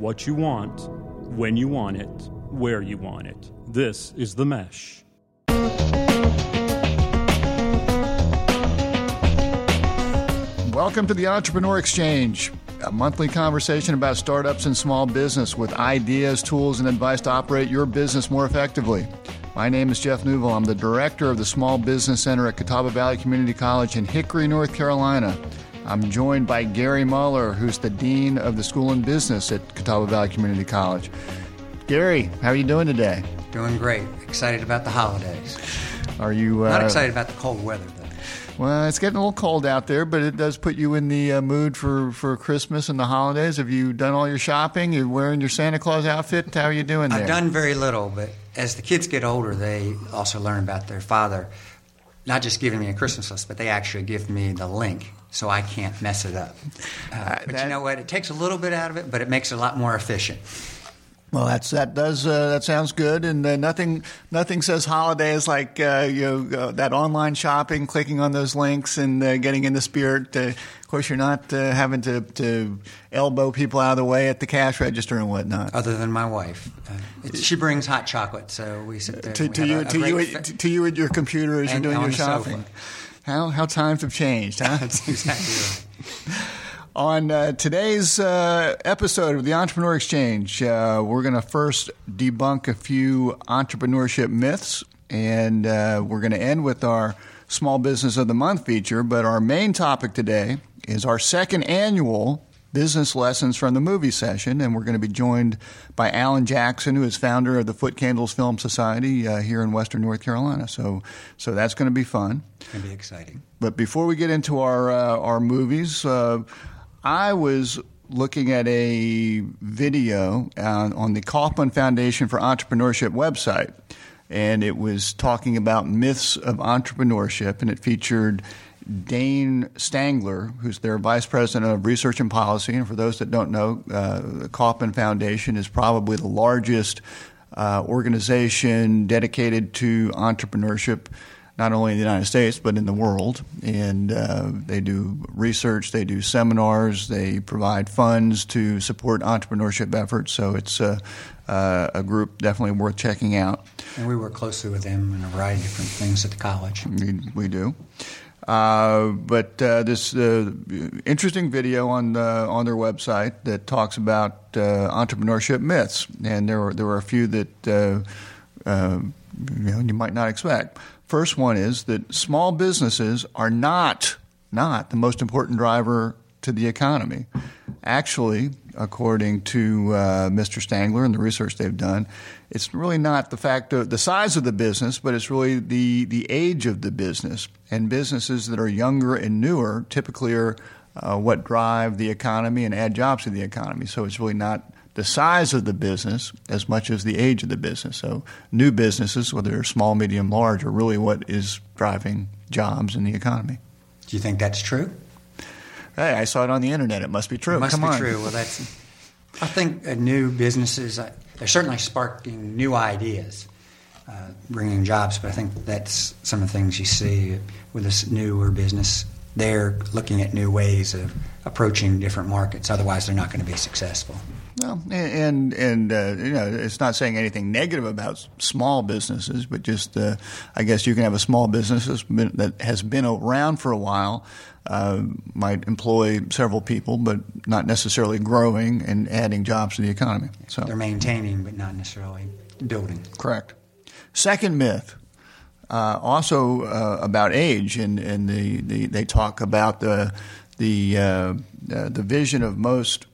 what you want, when you want it, where you want it. This is The Mesh. Welcome to the Entrepreneur Exchange, a monthly conversation about startups and small business with ideas, tools, and advice to operate your business more effectively. My name is Jeff Newville. I'm the director of the Small Business Center at Catawba Valley Community College in Hickory, North Carolina. I'm joined by Gary Muller, who's the Dean of the School in Business at Catawba Valley Community College. Gary, how are you doing today? Doing great. Excited about the holidays. Are you uh, not excited about the cold weather? Well, it's getting a little cold out there, but it does put you in the uh, mood for, for Christmas and the holidays. Have you done all your shopping? You're wearing your Santa Claus outfit? How are you doing there? I've done very little, but as the kids get older, they also learn about their father. Not just giving me a Christmas list, but they actually give me the link so I can't mess it up. Uh, uh, but that, you know what? It takes a little bit out of it, but it makes it a lot more efficient. Well, that's that does uh, that sounds good, and uh, nothing nothing says holidays like uh, you know uh, that online shopping, clicking on those links, and uh, getting in the spirit. Uh, of course, you're not having to, to elbow people out of the way at the cash register and whatnot. Other than my wife, she brings hot chocolate, so we sit there. To, to you, to you, fa- to you at your computer as you're doing your shopping. How how times have changed, huh? That's exactly right. On uh, today's uh, episode of the Entrepreneur Exchange, uh, we're going to first debunk a few entrepreneurship myths, and uh, we're going to end with our Small Business of the Month feature. But our main topic today is our second annual Business Lessons from the Movie session, and we're going to be joined by Alan Jackson, who is founder of the Foot Candles Film Society uh, here in Western North Carolina. So, so that's going to be fun. It's going to be exciting. But before we get into our uh, our movies, I was looking at a video on, on the Kauffman Foundation for Entrepreneurship website, and it was talking about myths of entrepreneurship, and it featured Dane Stangler, who's their vice president of research and policy. And for those that don't know, uh, the Kauffman Foundation is probably the largest uh, organization dedicated to entrepreneurship not only in the United States but in the world. And uh, they do research, they do seminars, they provide funds to support entrepreneurship efforts. So it's uh, uh, a group definitely worth checking out. And we work closely with them in a variety of different things at the college. We, we do. Uh, but uh, this uh, interesting video on on their website that talks about entrepreneurship myths, and there were there were a few that you know you might not expect. First one is that small businesses are not not the most important driver to the economy. Actually, according to uh, Mr. Stangler and the research they've done, it's really not the fact of the size of the business, but it's really the the age of the business. And businesses that are younger and newer typically are uh, what drive the economy and add jobs to the economy. So it's really not the size of the business as much as the age of the business. So, new businesses, whether they're small, medium, large, are really what is driving jobs in the economy. Do you think that's true? Hey, I saw it on the internet. It must be true. It must Come be on. true. Well, that's. I think new businesses uh, they're certainly sparking new ideas, uh, bringing jobs. But I think that's some of the things you see with this newer business. They're looking at new ways of approaching different markets. Otherwise, they're not going to be successful. Well, and and uh, you know, it's not saying anything negative about small businesses, but just uh, I guess you can have a small business that's been, that has been around for a while, uh, might employ several people, but not necessarily growing and adding jobs to the economy. So they're maintaining, but not necessarily building. Correct. Second myth. Uh, also uh, about age, and, and the, the, they talk about the the uh, the vision of most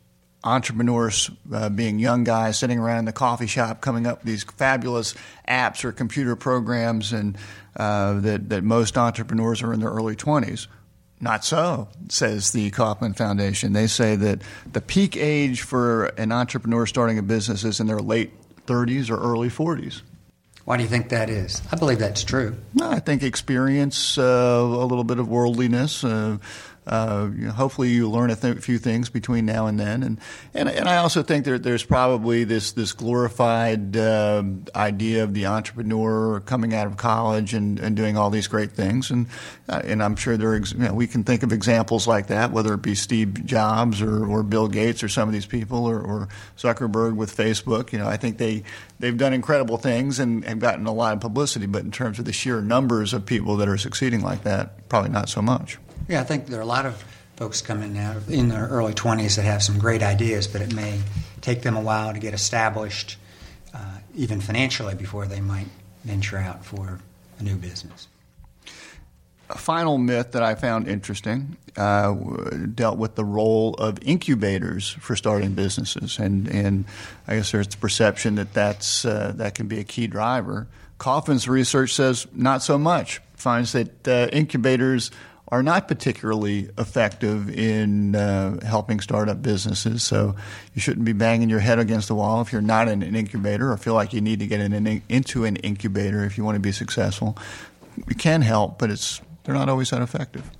entrepreneurs uh, being young guys sitting around in the coffee shop coming up with these fabulous apps or computer programs and uh, that, that most entrepreneurs are in their early 20s not so says the kauffman foundation they say that the peak age for an entrepreneur starting a business is in their late 30s or early 40s why do you think that is? I believe that's true. I think experience, uh, a little bit of worldliness, uh, uh, you know, hopefully you learn a th- few things between now and then. And and, and I also think there, there's probably this this glorified uh, idea of the entrepreneur coming out of college and, and doing all these great things. And uh, and I'm sure there ex- you know, we can think of examples like that, whether it be Steve Jobs or, or Bill Gates or some of these people or, or Zuckerberg with Facebook. You know, I think they they've done incredible things and have gotten a lot of publicity. But in terms of the sheer numbers of people that are succeeding like that, probably not so much. Yeah, I think there are a lot of folks coming out in their early 20s that have some great ideas, but it may take them a while to get established, uh, even financially, before they might venture out for a new business. A final myth that I found interesting uh, dealt with the role of incubators for starting businesses, and and I guess there's the perception that that's uh, that can be a key driver. Kauffman's research says not so much. Finds that uh, incubators are not particularly effective in uh, helping startup businesses. So you shouldn't be banging your head against the wall if you're not in an incubator or feel like you need to get in, into an incubator if you want to be successful. You can help, but it's they're not always that effective.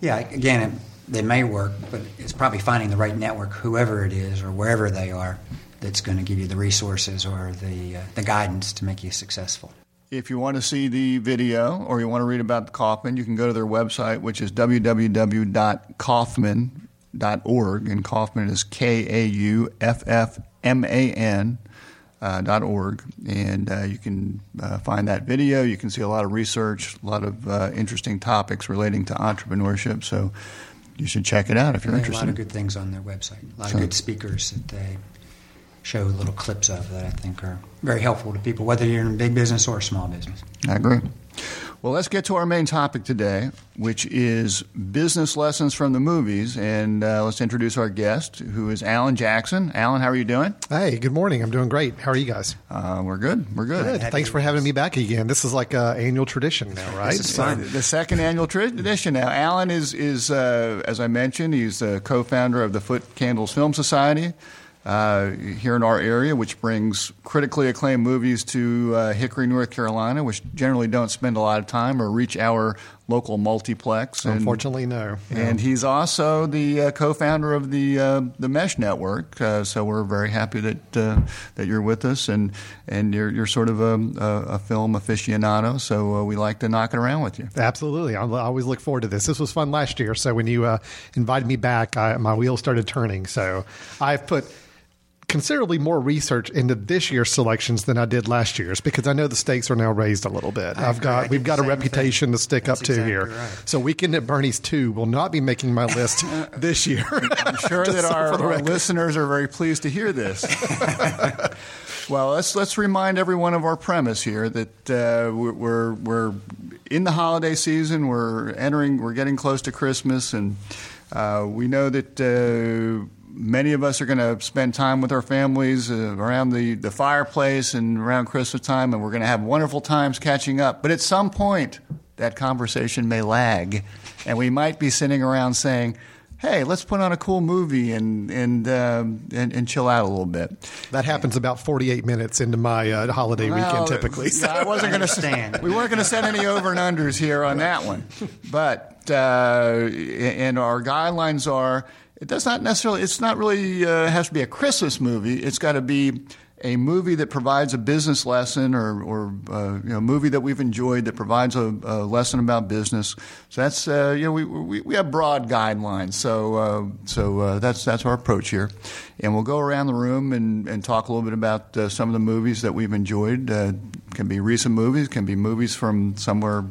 Yeah, again, it, they may work, but it's probably finding the right network, whoever it is or wherever they are, that's going to give you the resources or the uh, the guidance to make you successful. If you want to see the video or you want to read about the Kauffman, you can go to their website, which is www.kauffman.org. And Kauffman is K A U F F M A N. Uh, dot org, and uh, you can uh, find that video. You can see a lot of research, a lot of uh, interesting topics relating to entrepreneurship. So you should check it out if you're interested. A lot of good things on their website. A lot So- of good speakers that they show little clips of that I think are very helpful to people, whether you're in a big business or a small business. I agree. Well, let's get to our main topic today, which is business lessons from the movies. And uh, let's introduce our guest, who is Alan Jackson. Alan, how are you doing? Hey, good morning. I'm doing great. How are you guys? Uh, we're good. We're good. Good. Thanks for having me back again. This is like an annual tradition now, right? This is fun. The second annual tradition now. Alan is, is uh, as I mentioned, he's the co founder of the Foot Candles Film Society. Uh, here in our area, which brings critically acclaimed movies to uh, Hickory, North Carolina, which generally don't spend a lot of time or reach our local multiplex. And- Unfortunately, no. No. And he's also the uh, co-founder of the uh, the Mesh Network. Uh, so we're very happy that uh, that you're with us, and and you're you're sort of a, a, film aficionado. So uh, we like to knock it around with you. Absolutely. I always look forward to this. This was fun last year. So when you uh, invited me back, I, my wheels started turning. So I've put considerably more research into this year's selections than I did last year's because I know the stakes are now raised a little bit. I I've got we've got a reputation thing. to stick That's up to exactly here. right. So Weekend at Bernie's 2 will not be making my list this year. I'm sure that so our, our listeners are very pleased to hear this. well, let's let's remind everyone of our premise here that uh, we're, we're we're in the holiday season. We're entering. We're getting close to Christmas, and uh, we know that. Uh, Many of us are going to spend time with our families uh, around the, the fireplace and around Christmas time, and we're going to have wonderful times catching up. But at some point, that conversation may lag, and we might be sitting around saying, hey, let's put on a cool movie and and um, and, and chill out a little bit. That happens about 48 minutes into my uh, holiday Well, weekend typically. yeah, I wasn't going to stand. We weren't going to set any over and unders here on that one, but uh, and our guidelines are it does not necessarily. It's not really uh, has to be a Christmas movie. It's got to be a movie that provides a business lesson or, or uh, you know, a movie that we've enjoyed that provides a, a lesson about business. So that's uh, you know we, we, we have broad guidelines. So uh, so uh, that's that's our approach here, and we'll go around the room and, and talk a little bit about uh, some of the movies that we've enjoyed. Uh, can be recent movies, can be movies from somewhere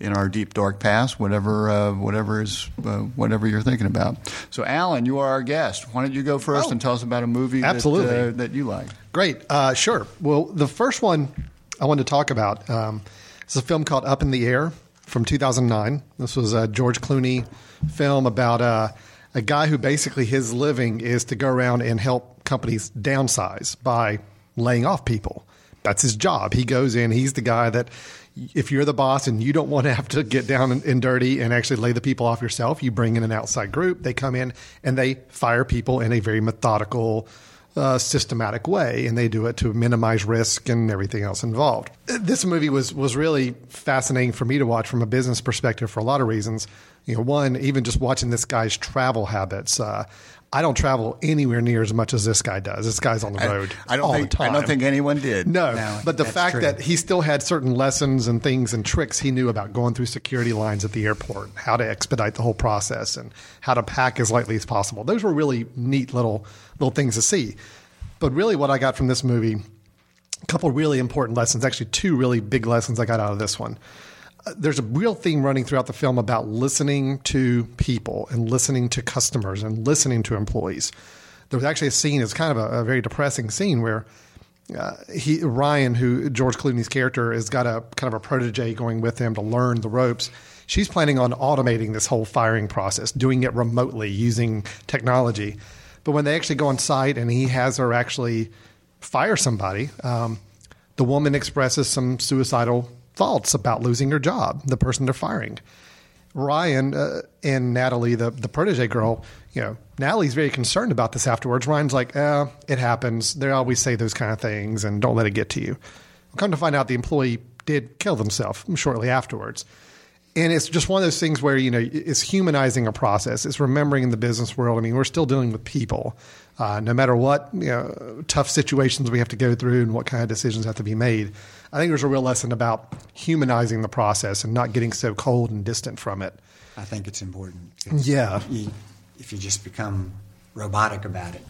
in our deep dark past, whatever uh, whatever is uh, whatever you're thinking about. So Alan, you are our guest. Why don't you go first Oh. and tell us about a movie Absolutely. that uh, that you like? Great. Uh, sure. Well, the first one I wanted to talk about um, is a film called Up in the Air from 2009. This was a George Clooney film about uh, a guy who basically his living is to go around and help companies downsize by laying off people. That's his job. He goes in, he's the guy that if you're the boss and you don't want to have to get down and, and dirty and actually lay the people off yourself, you bring in an outside group. They come in and they fire people in a very methodical, uh, systematic way, and they do it to minimize risk and everything else involved. This movie was was really fascinating for me to watch from a business perspective for a lot of reasons. You know, one even just watching this guy's travel habits. Uh, I don't travel anywhere near as much as this guy does. This guy's on the road I don't all think the time. I don't think anyone did. No, No, but the fact true. that he still had certain lessons and things and tricks he knew about going through security lines at the airport, how to expedite the whole process, and how to pack as lightly as possible. Those were really neat little little things to see. But really, what I got from this movie, a couple really important lessons. Actually, two really big lessons I got out of this one. There's a real theme running throughout the film about listening to people and listening to customers and listening to employees. There was actually a scene, it's kind of a, a very depressing scene where uh, he Ryan, who George Clooney's character, has got a kind of a protege going with him to learn the ropes. She's planning on automating this whole firing process, doing it remotely using technology. But when they actually go on site and he has her actually fire somebody, um, the woman expresses some suicidal thoughts about losing her job, the person they're firing. Ryan uh, and Natalie, the the protege girl, you know, Natalie's very concerned about this afterwards. Ryan's like, eh, it happens. They always say those kind of things, and don't let it get to you. Come to find out, the employee did kill themselves shortly afterwards. And it's just one of those things where, you know, it's humanizing a process. It's remembering in the business world. I mean, we're still dealing with people. Uh, no matter what you know, tough situations we have to go through and what kind of decisions have to be made, I think there's a real lesson about humanizing the process and not getting so cold and distant from it. I think it's important. It's- Yeah. you- if you just become robotic about it,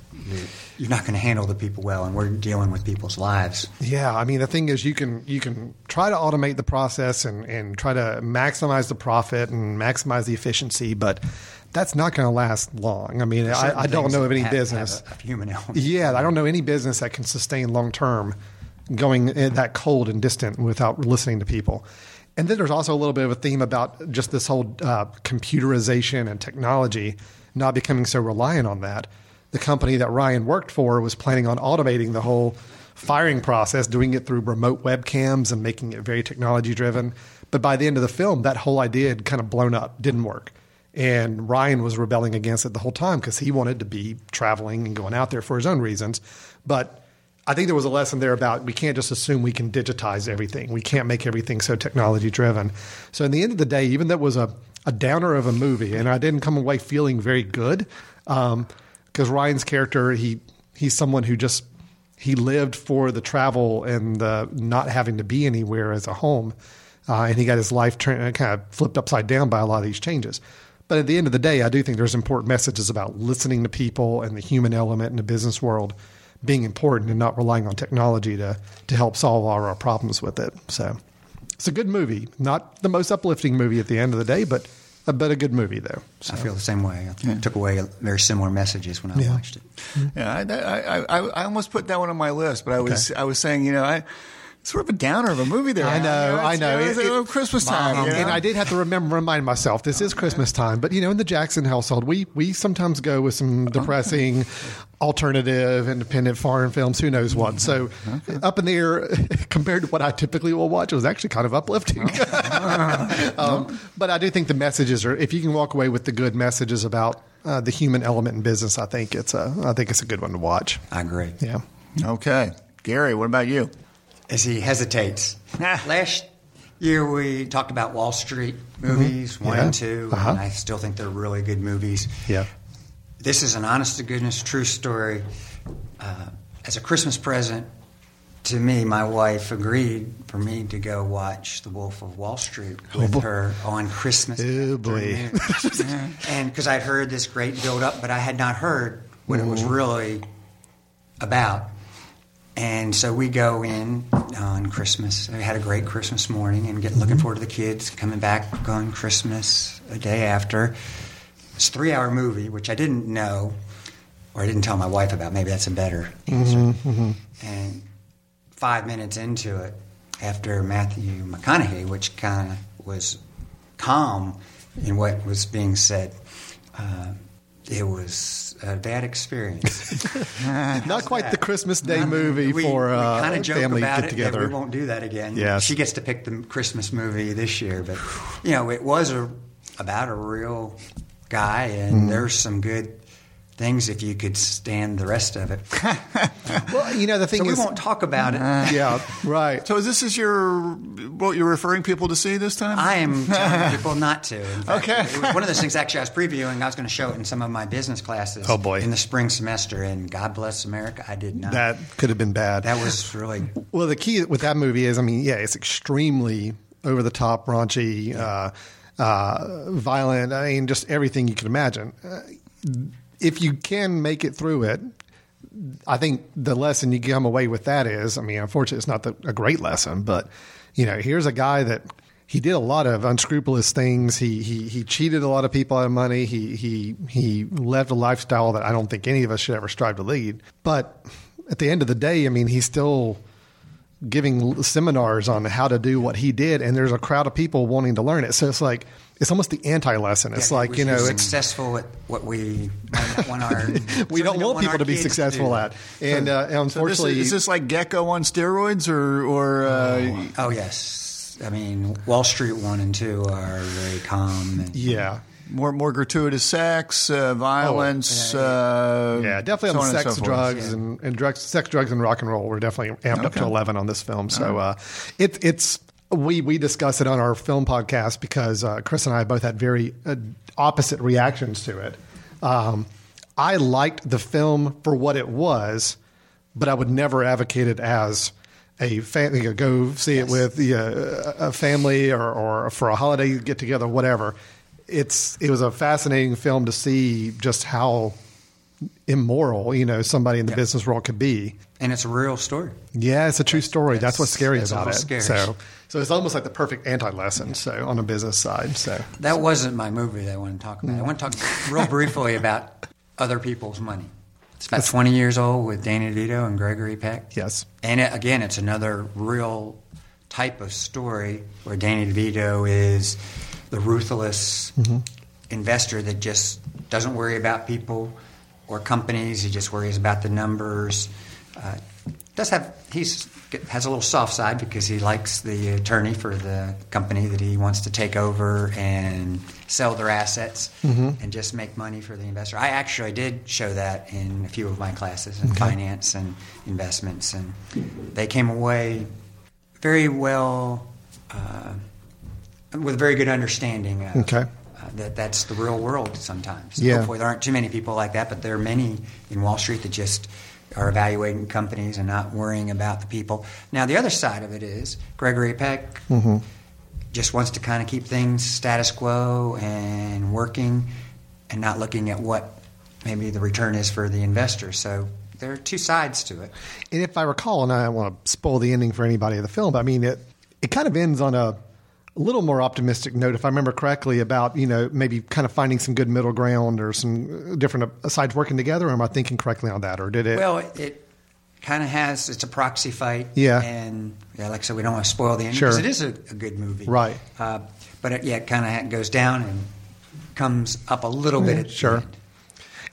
you're, not going to handle the people well, and we're dealing with people's lives. Yeah, I mean the thing is you can you can try to automate the process and, and try to maximize the profit and maximize the efficiency, but that's not going to last long. I mean, I, I don't know of any have- business. have a human element. Yeah, I don't know any business that can sustain long term going that cold and distant without listening to people. And then there's also a little bit of a theme about just this whole uh, computerization and technology not becoming so reliant on that. The company that Ryan worked for was planning on automating the whole firing process, doing it through remote webcams and making it very technology driven. But by the end of the film, that whole idea had kind of blown up, didn't work. And Ryan was rebelling against it the whole time because he wanted to be traveling and going out there for his own reasons. But I think there was a lesson there about we can't just assume we can digitize everything. We can't make everything so technology driven. So, in the end of the day, even though it was a, a downer of a movie, and I didn't come away feeling very good um, because Ryan's character, he he's someone who just he lived for the travel and the not having to be anywhere as a home, uh, and he got his life tra- kind of flipped upside down by a lot of these changes. But at the end of the day, I do think there's important messages about listening to people and the human element in the business world being important and not relying on technology to to help solve all our problems with it. So it's a good movie, not the most uplifting movie at the end of the day, but but a good movie though. So. I feel the same way. I took away very similar messages when I Yeah. watched it. Mm-hmm. Yeah, I, I, I, I almost put that one on my list, but I was I was saying, you know, I sort of a downer of a movie there. I know, You I know. It- uh, it- Christmas time, you know? And I did have to remember remind myself this is Christmas time. But you know, in the Jackson household, we we sometimes go with some depressing, alternative, independent foreign films. Who knows what? So, up in the air compared to what I typically will watch, it was actually kind of uplifting. um, but I do think the messages are. If you can walk away with the good messages about uh, the human element in business, I think it's a I think it's a good one to watch. I agree. Yeah. Okay, Gary, what about you? As he hesitates. Last year we talked about Wall Street movies, one Mm-hmm. Yeah. and 2 Uh-huh. and I still think they're really good movies. Yeah. This is an honest to goodness true story. Uh, as a Christmas present to me, my wife agreed for me to go watch The Wolf of Wall Street with boy. her on Christmas. Oh, boy. and because I'd heard this great build up, but I had not heard what it was really about. And so we go in on Christmas. We had a great Christmas morning and get looking mm-hmm. forward to the kids coming back on Christmas a day after. It's a three hour movie, which I didn't know, or I didn't tell my wife about. Maybe that's a better mm-hmm, answer. Mm-hmm. And five minutes into it, after Matthew McConaughey, which kind of was calm in what was being said, uh, it was a bad experience. Not quite the Christmas Day movie we, for uh, kind of joke family about get it together. that we won't do that again. Yes. she gets to pick the Christmas movie this year, but you know it was a, about a real guy, and Mm-hmm. there's some good things if you could stand the rest of it. Well, you know the thing so we won't talk about it. yeah, right. So this is your what you're referring people to see this time? I am telling people not to. Fact, Okay. it was one of those things actually I was previewing. I was going to show it in some of my business classes. Oh, boy. In the spring semester, and God bless America, I did not. That could have been bad. that was really Well, the key with that movie is, I mean, yeah, it's extremely over the top, raunchy, uh, uh, violent. I mean, just everything you can imagine. If you can make it through it, I think the lesson you come away with that is, I mean, unfortunately, it's not the, a great lesson, but you know, here's a guy that he did a lot of unscrupulous things. He he he cheated a lot of people out of money. He he he led a lifestyle that I don't think any of us should ever strive to lead. But at the end of the day, I mean, he's still giving seminars on how to do what he did, and there's a crowd of people wanting to learn it. So it's like it's almost the anti-lesson. It's Yeah, like you know, it's, successful at what we want our. we don't want people to be successful do. at, and uh, So this unfortunately, is, is this like Gekko on steroids or or uh, Oh yes, I mean Wall Street one and two are very calm. And, yeah. more more gratuitous sex, uh, violence? uh, Yeah, definitely so on the and sex, so drugs, Yeah. and, and drugs, sex, drugs, and rock and roll. We're definitely amped up to eleven on this film. So uh, it, it's we we discussed it on our film podcast because uh, Chris and I both had very uh, opposite reactions to it. Um, I liked the film for what it was, but I would never advocate it as a family. You know, go see it with the, uh, a family or, or for a holiday get together, whatever. It's it was a fascinating film to see just how immoral, you know, somebody in the business world could be. And it's a real story. Yeah, it's a true story. That's, that's- what's scary that's about it. scary. So, so it's almost like the perfect anti-lesson. So on the business side. So That wasn't my movie that I want to talk about. I want to talk real briefly about other people's money. It's about 20 years old with Danny DeVito and Gregory Peck. yes, And it, again, it's another real type of story where Danny DeVito is the ruthless mm-hmm. investor that just doesn't worry about people or companies. He just worries about the numbers. Uh, does have he's has a little soft side because he likes the attorney for the company that he wants to take over and sell their assets and just make money for the investor. I actually did show that in a few of my classes in finance and investments, and they came away very well uh, with a very good understanding. Of, Okay. uh, that that's the real world sometimes. Yeah. Hopefully, there aren't too many people like that, but there are many in Wall Street that just are evaluating companies and not worrying about the people. Now, the other side of it is Gregory Peck mm-hmm. just wants to kind of keep things status quo and working and not looking at what maybe the return is for the investor. So there are two sides to it. and if I recall, and I don't want to spoil the ending for anybody of the film, but I mean it. It kind of ends on a, a little more optimistic note, if I remember correctly, about you know maybe kind of finding some good middle ground or some different sides working together. Or am I thinking correctly on that, or did it? Well, it kind of has it's a proxy fight. Yeah. and yeah, like I said, we don't want to spoil the ending Sure. because it is a, a good movie, Right. Uh, but it, yeah, it kind of goes down and comes up a little bit. Sure.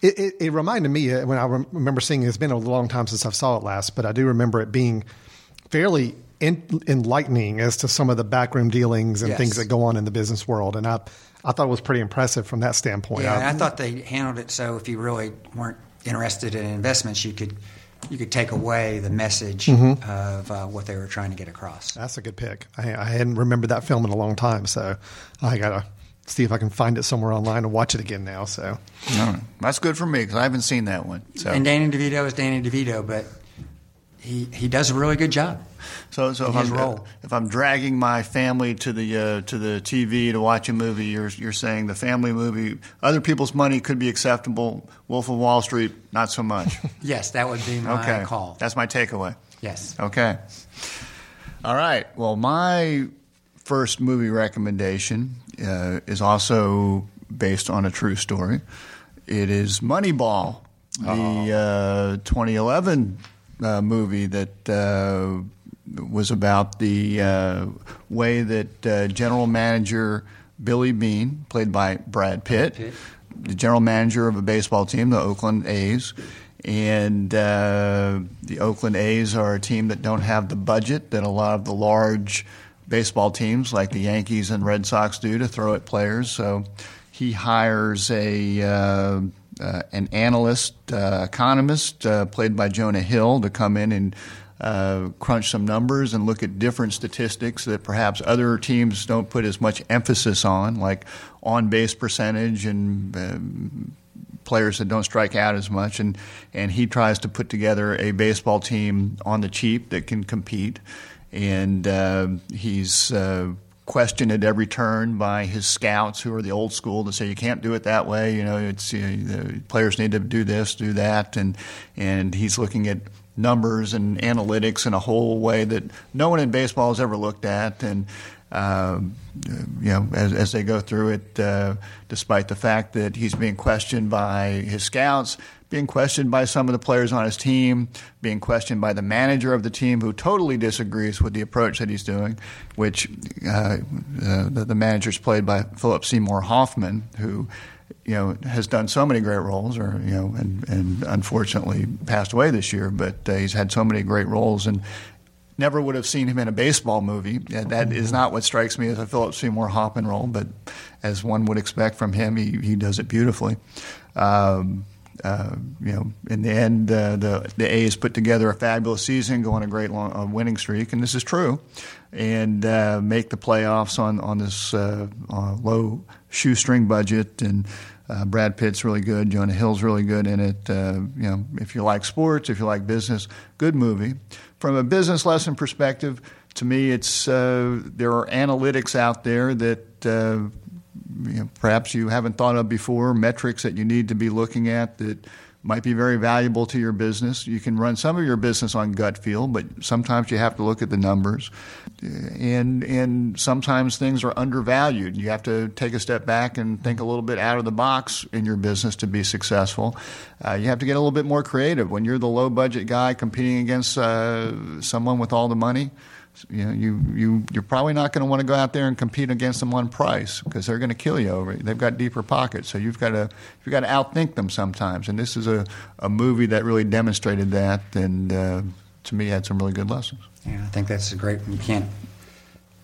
It, it, it reminded me uh, when I rem- remember seeing it. It's been a long time since I saw it last, but I do remember it being fairly en- enlightening as to some of the backroom dealings and Yes. things that go on in the business world. And I, I thought it was pretty impressive from that standpoint. Yeah, I- I thought they handled it so if you really weren't interested in investments, you could you could take away the message Mm-hmm. of uh, what they were trying to get across. that's a good pick. I, I hadn't remembered that film in a long time, so I gotta see if I can find it somewhere online and watch it again now. So All right. That's good for me because I haven't seen that one. So, And Danny DeVito is Danny DeVito, but he he does a really good job. So, so if I'm role. if I'm dragging my family to the uh, to the TV to watch a movie, you're you're saying the family movie, other people's money could be acceptable. Wolf of Wall Street, not so much. Yes, that would be my okay, call. that's my takeaway. yes. Okay. All right. Well, my first movie recommendation uh, is also based on a true story. It is Moneyball, the uh, 2011 uh, movie that uh, was about the uh, way that uh, general manager Billy Beane, played by Brad Pitt, Pitt. the general manager of a baseball team, the Oakland A's. And uh, the Oakland A's are a team that don't have the budget that a lot of the large baseball teams, like the Yankees and Red Sox, do to throw at players. So he hires a uh, uh, an analyst, uh, economist, uh, played by Jonah Hill, to come in and uh, crunch some numbers and look at different statistics that perhaps other teams don't put as much emphasis on, like on base percentage and um, players that don't strike out as much. And, and he tries to put together a baseball team on the cheap that can compete. And uh, he's uh, questioned at every turn by his scouts, who are the old school, to say you can't do it that way. You know, it's you know, the players need to do this, do that, and and he's looking at numbers and analytics in a whole way that no one in baseball has ever looked at. And uh, you know, as, as, they go through it, uh, despite the fact that he's being questioned by his scouts, being questioned by some of the players on his team, being questioned by the manager of the team who totally disagrees with the approach that he's doing, which uh, uh the, the manager is played by Philip Seymour Hoffman, who you know, has done so many great roles, or you know, and, and unfortunately passed away this year. But uh, he's had so many great roles, and never would have seen him in a baseball movie. That is not what strikes me as a Philip Seymour Hoffman role, but as one would expect from him, he, he does it beautifully. Um, uh, you know, in the end, uh, the the A's put together a fabulous season, go on a great long, uh, winning streak, and this is true, and uh, make the playoffs on on this uh, low shoestring budget. And Brad Pitt's really good, Jonah Hill's really good in it. you know, if you like sports, if you like business, good movie. From a business lesson perspective, to me, it's there are analytics out there that you know, perhaps you haven't thought of before, metrics that you need to be looking at that might be very valuable to your business. You can run some of your business on gut feel, but sometimes you have to look at the numbers. And and sometimes things are undervalued. You have to take a step back and think a little bit out of the box in your business to be successful. Uh, you have to get a little bit more creative. When you're the low budget guy competing against uh, someone with all the money, you know, you, you, you're probably not going to want to go out there and compete against them on price because they're going to kill you over it. They've got deeper pockets. So you've got to, you've got to outthink them sometimes. And this is a, a movie that really demonstrated that and uh, to me had some really good lessons. Yeah, I think that's a great, you can't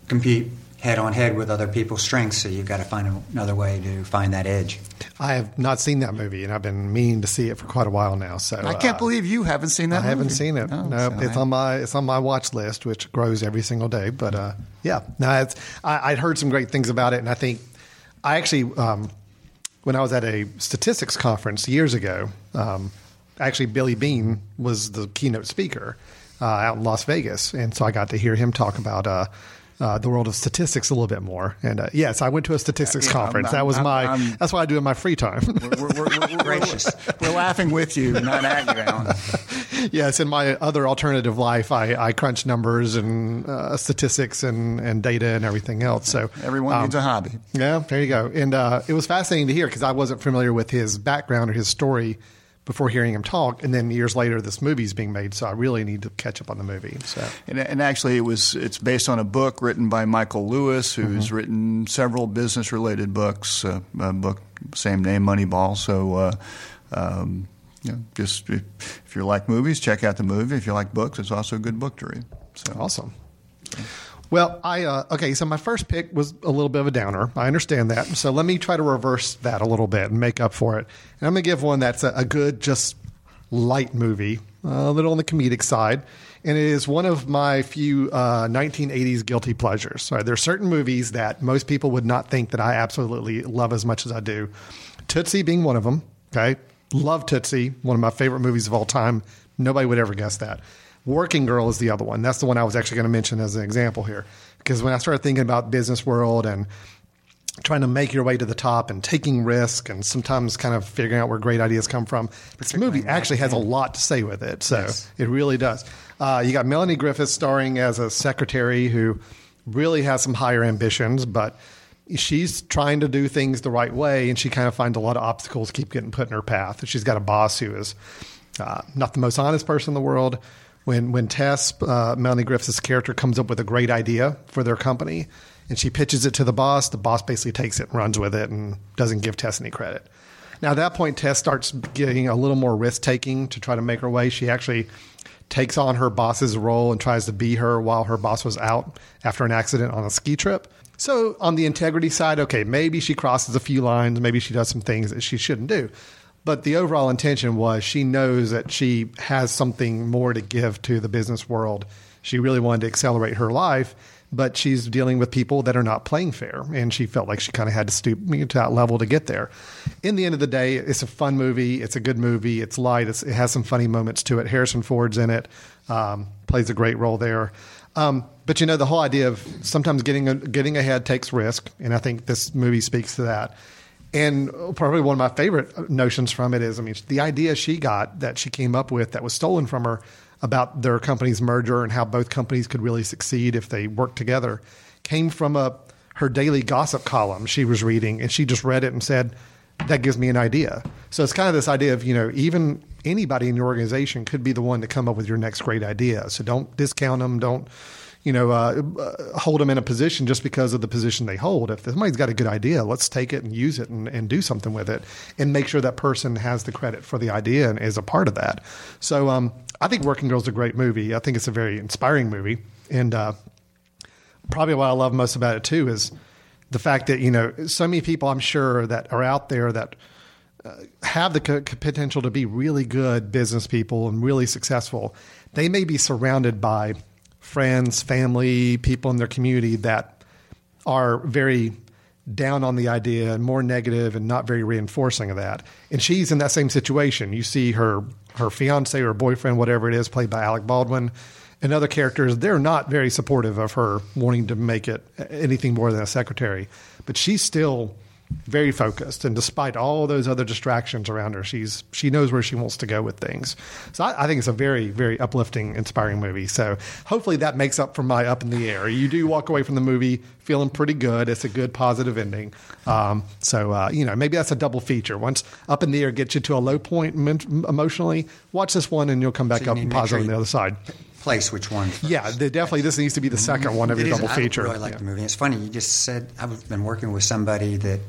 compete head on head with other people's strengths, so you've got to find another way to find that edge. I have not seen that movie, and I've been meaning to see it for quite a while now. So I can't uh, believe you haven't seen that. I movie. haven't seen it. Oh, no, so it's I... on my it's on my watch list, which grows every single day. But uh, yeah, no, it's I, would heard some great things about it, and I think I actually um, when I was at a statistics conference years ago, um, actually Billy Beane was the keynote speaker. Uh, out in Las Vegas, and so I got to hear him talk about uh, the world of statistics a little bit more. And uh, yes, I went to a statistics yeah, conference. I'm, that was I'm, my. I'm, that's what I do in my free time. We're, we're, we're, gracious. We're laughing with you, not at you, Alan. yes, in my other alternative life, I, I crunch numbers and uh, statistics and, and data and everything else. So everyone um, needs a hobby. Yeah, there you go. And uh, it was fascinating to hear because I wasn't familiar with his background or his story before hearing him talk, and then years later, this movie is being made. So I really need to catch up on the movie. So, and, and actually, it was it's based on a book written by Michael Lewis, who's mm-hmm. written several business related books. Uh, a book same name, Moneyball. So. Uh, um, you know, just if, if you like movies, check out the movie. If you like books, it's also a good book to read. So awesome. Well, I uh, okay. So my first pick was a little bit of a downer. I understand that. So let me try to reverse that a little bit and make up for it. And I'm to give one that's a, a, good, just light movie, a little on the comedic side, and it is one of my few uh, 1980s guilty pleasures. Right? There are certain movies that most people would not think that I absolutely love as much as I do. Tootsie being one of them. Okay, love Tootsie, one of my favorite movies of all time. Nobody would ever guess that. Working Girl is the other one. That's the one I was actually going to mention as an example here. Because when I started thinking about business world and trying to make your way to the top and taking risk and sometimes kind of figuring out where great ideas come from, this movie actually has a lot to say with it. So yes. it really does. Uh, you got Melanie Griffith starring as a secretary who really has some higher ambitions, but she's trying to do things the right way and she kind of finds a lot of obstacles keep getting put in her path. She's got a boss who is uh, not the most honest person in the world, when when Tess, uh, Melanie Griffith's character, comes up with a great idea for their company, and she pitches it to the boss, the boss basically takes it and runs with it and doesn't give Tess any credit. Now at that point, Tess starts getting a little more risk taking to try to make her way. She actually takes on her boss's role and tries to be her while her boss was out after an accident on a ski trip. So on the integrity side, okay, maybe she crosses a few lines, maybe she does some things that she shouldn't do. But the overall intention was she knows that she has something more to give to the business world. She really wanted to accelerate her life, but she's dealing with people that are not playing fair. And she felt like she kind of had to stoop to that level to get there. In the end of the day, it's a fun movie. It's a good movie. It's light. It's, it has some funny moments to it. Harrison Ford's in it, um, plays a great role there. Um, but you know, the whole idea of sometimes getting, a, getting ahead takes risk. And I think this movie speaks to that. And probably one of my favorite notions from it is, I mean, the idea she got that she came up with that was stolen from her about their company's merger and how both companies could really succeed if they worked together came from a her daily gossip column she was reading, and she just read it and said, "That gives me an idea." So it's kind of this idea of you know even anybody in your organization could be the one to come up with your next great idea. So don't discount them. Don't you know, uh, uh, hold them in a position just because of the position they hold. If somebody's got a good idea, let's take it and use it and, and do something with it and make sure that person has the credit for the idea and is a part of that. So um, I think Working Girl is a great movie. I think it's a very inspiring movie. And uh, probably what I love most about it, too, is the fact that, you know, so many people I'm sure that are out there that uh, have the potential to be really good business people and really successful. They may be surrounded by – friends, family, people in their community that are very down on the idea and more negative and not very reinforcing of that. And she's in that same situation. You see her her fiance or boyfriend, whatever it is, played by Alec Baldwin, and other characters. They're not very supportive of her wanting to make it anything more than a secretary, but she's still very focused, and despite all those other distractions around her, she's she knows where she wants to go with things. So I, I, think it's a very very uplifting, inspiring movie. So hopefully that makes up for my up in the air. You do walk away from the movie feeling pretty good. It's a good positive ending. Um, so uh, you know maybe that's a double feature. Once up in the air gets you to a low point emotionally, watch this one and you'll come back so up and positive sure on the other side place which one. First. Yeah, definitely this needs to be the second one of your double feature. I really like yeah. the movie. It's funny you just said I've been working with somebody that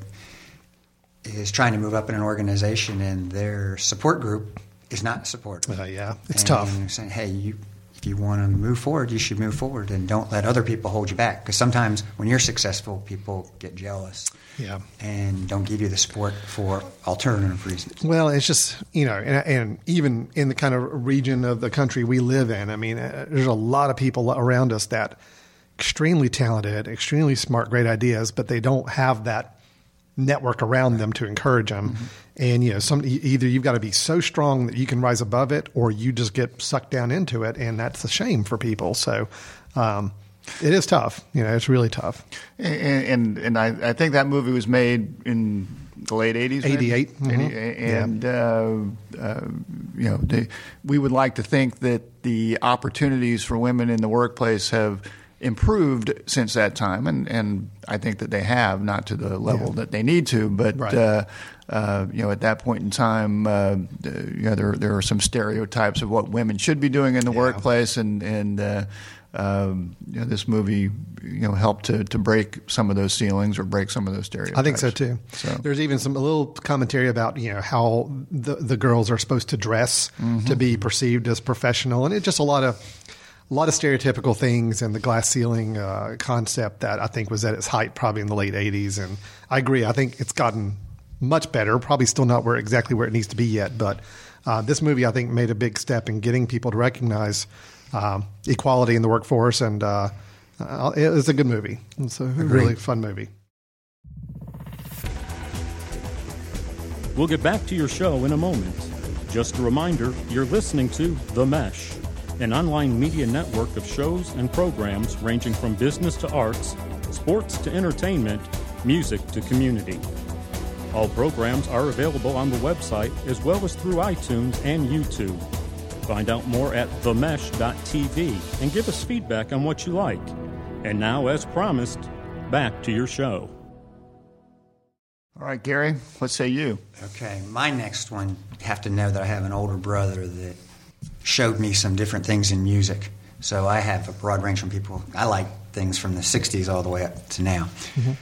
is trying to move up in an organization and their support group is not supportive. Uh, yeah, it's and tough. Saying, hey, you, if you want to move forward, you should move forward and don't let other people hold you back. Because sometimes when you're successful, people get jealous. Yeah. And don't give you the support for alternative reasons. Well, it's just, you know, and, and, even in the kind of region of the country we live in, I mean, uh, there's a lot of people around us that extremely talented, extremely smart, great ideas, but they don't have that network around them to encourage them. Mm-hmm. And you know, some either you've got to be so strong that you can rise above it, or you just get sucked down into it, and that's a shame for people. So. Um, it is tough, you know. It's really tough, and and, and I, I, think that movie was made in the late '80s, '88, mm-hmm. and yeah. uh, uh, you know, they, we would like to think that the opportunities for women in the workplace have improved since that time, and, and I think that they have, not to the level yeah. that they need to, but right. uh, uh, you know, at that point in time, uh, you know, there there are some stereotypes of what women should be doing in the yeah. workplace, and and uh, um, you know, this movie, you know, helped to, to break some of those ceilings or break some of those stereotypes. I think so too. So. There's even some a little commentary about you know how the the girls are supposed to dress mm-hmm. to be perceived as professional, and it's just a lot of a lot of stereotypical things and the glass ceiling uh, concept that I think was at its height probably in the late 80s. And I agree. I think it's gotten much better. Probably still not where exactly where it needs to be yet, but uh, this movie I think made a big step in getting people to recognize um, equality in the workforce, and uh, uh it was a good movie. It's a Agreed. really fun movie. We'll get back to your show in a moment. Just a reminder, you're listening to The Mesh an online media network of shows and programs ranging from business to arts, sports to entertainment, music to community. All programs are available on the website as well as through iTunes and YouTube. Find out more at themesh.tv and give us feedback on what you like. And now, as promised, back to your show. All right, Gary, what say you? Okay, my next one, you have to know that I have an older brother that showed me some different things in music. So I have a broad range from people. I like things from the 60s all the way up to now. Mm-hmm.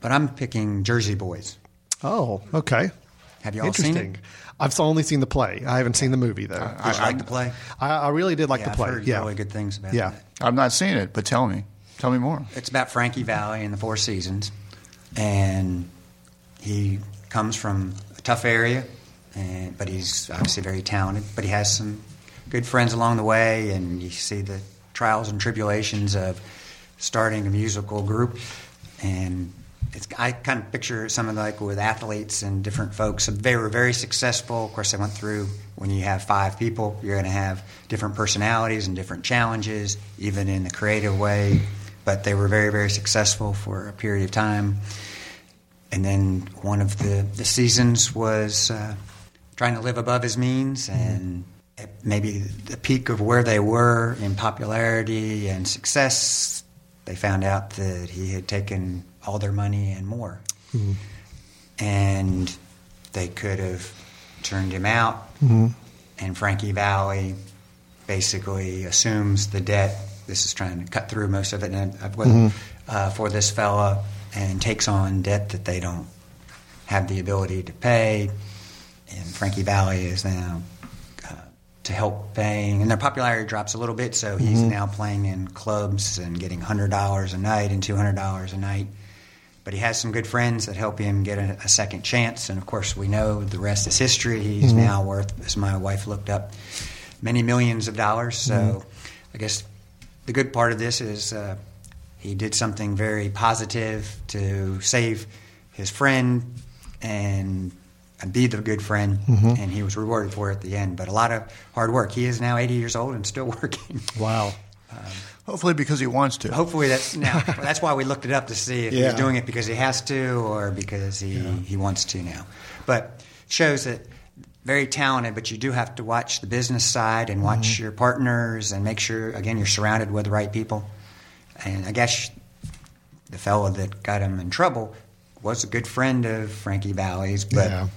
But I'm picking Jersey Boys. Oh, okay. Have you all seen it? I've only seen the play. I haven't seen the movie though. Uh, did you I, like the play? I, I, really did like yeah, the play. I've heard yeah, really good things about it. yeah. That. I've not seen it, but tell me, tell me more. It's about Frankie Valli and the Four Seasons, and he comes from a tough area and but he's obviously very talented. But he has some good friends along the way, and you see the trials and tribulations of starting a musical group. And it's, I kind of picture something like with athletes and different folks. They were very successful. Of course, they went through when you have five people, you're going to have different personalities and different challenges, even in the creative way. But they were very, very successful for a period of time. And then one of the, the seasons was uh, trying to live above his means and maybe the peak of where they were in popularity and success, they found out that he had taken all their money and more. Mm-hmm. And they could have turned him out. Mm-hmm. And Frankie Valli basically assumes the debt. This is trying to cut through most of it and, uh, mm-hmm. uh, for this fella and takes on debt that they don't have the ability to pay. And Frankie Valli is now to help paying, and their popularity drops a little bit. So he's mm-hmm. now playing in clubs and getting hundred dollars a night and two hundred dollars a night. But he has some good friends that help him get a, a, second chance, and of course we know the rest is history. He's mm-hmm. now worth, as my wife looked up, many millions of dollars. So mm-hmm. I guess the good part of this is uh, he did something very positive to save his friend and and be the good friend, mm-hmm. and he was rewarded for it at the end. But a lot of hard work. He is now 80 years old and still working. Wow. Um, hopefully, because he wants to. Hopefully, that's now. that's why we looked it up to see if yeah. he's doing it because he has to or because he, yeah. he wants to now. But shows that very talented, but you do have to watch the business side and watch mm-hmm. your partners and make sure again you're surrounded with the right people. And I guess the fellow that got him in trouble was a good friend of Frankie Valli's, but. Yeah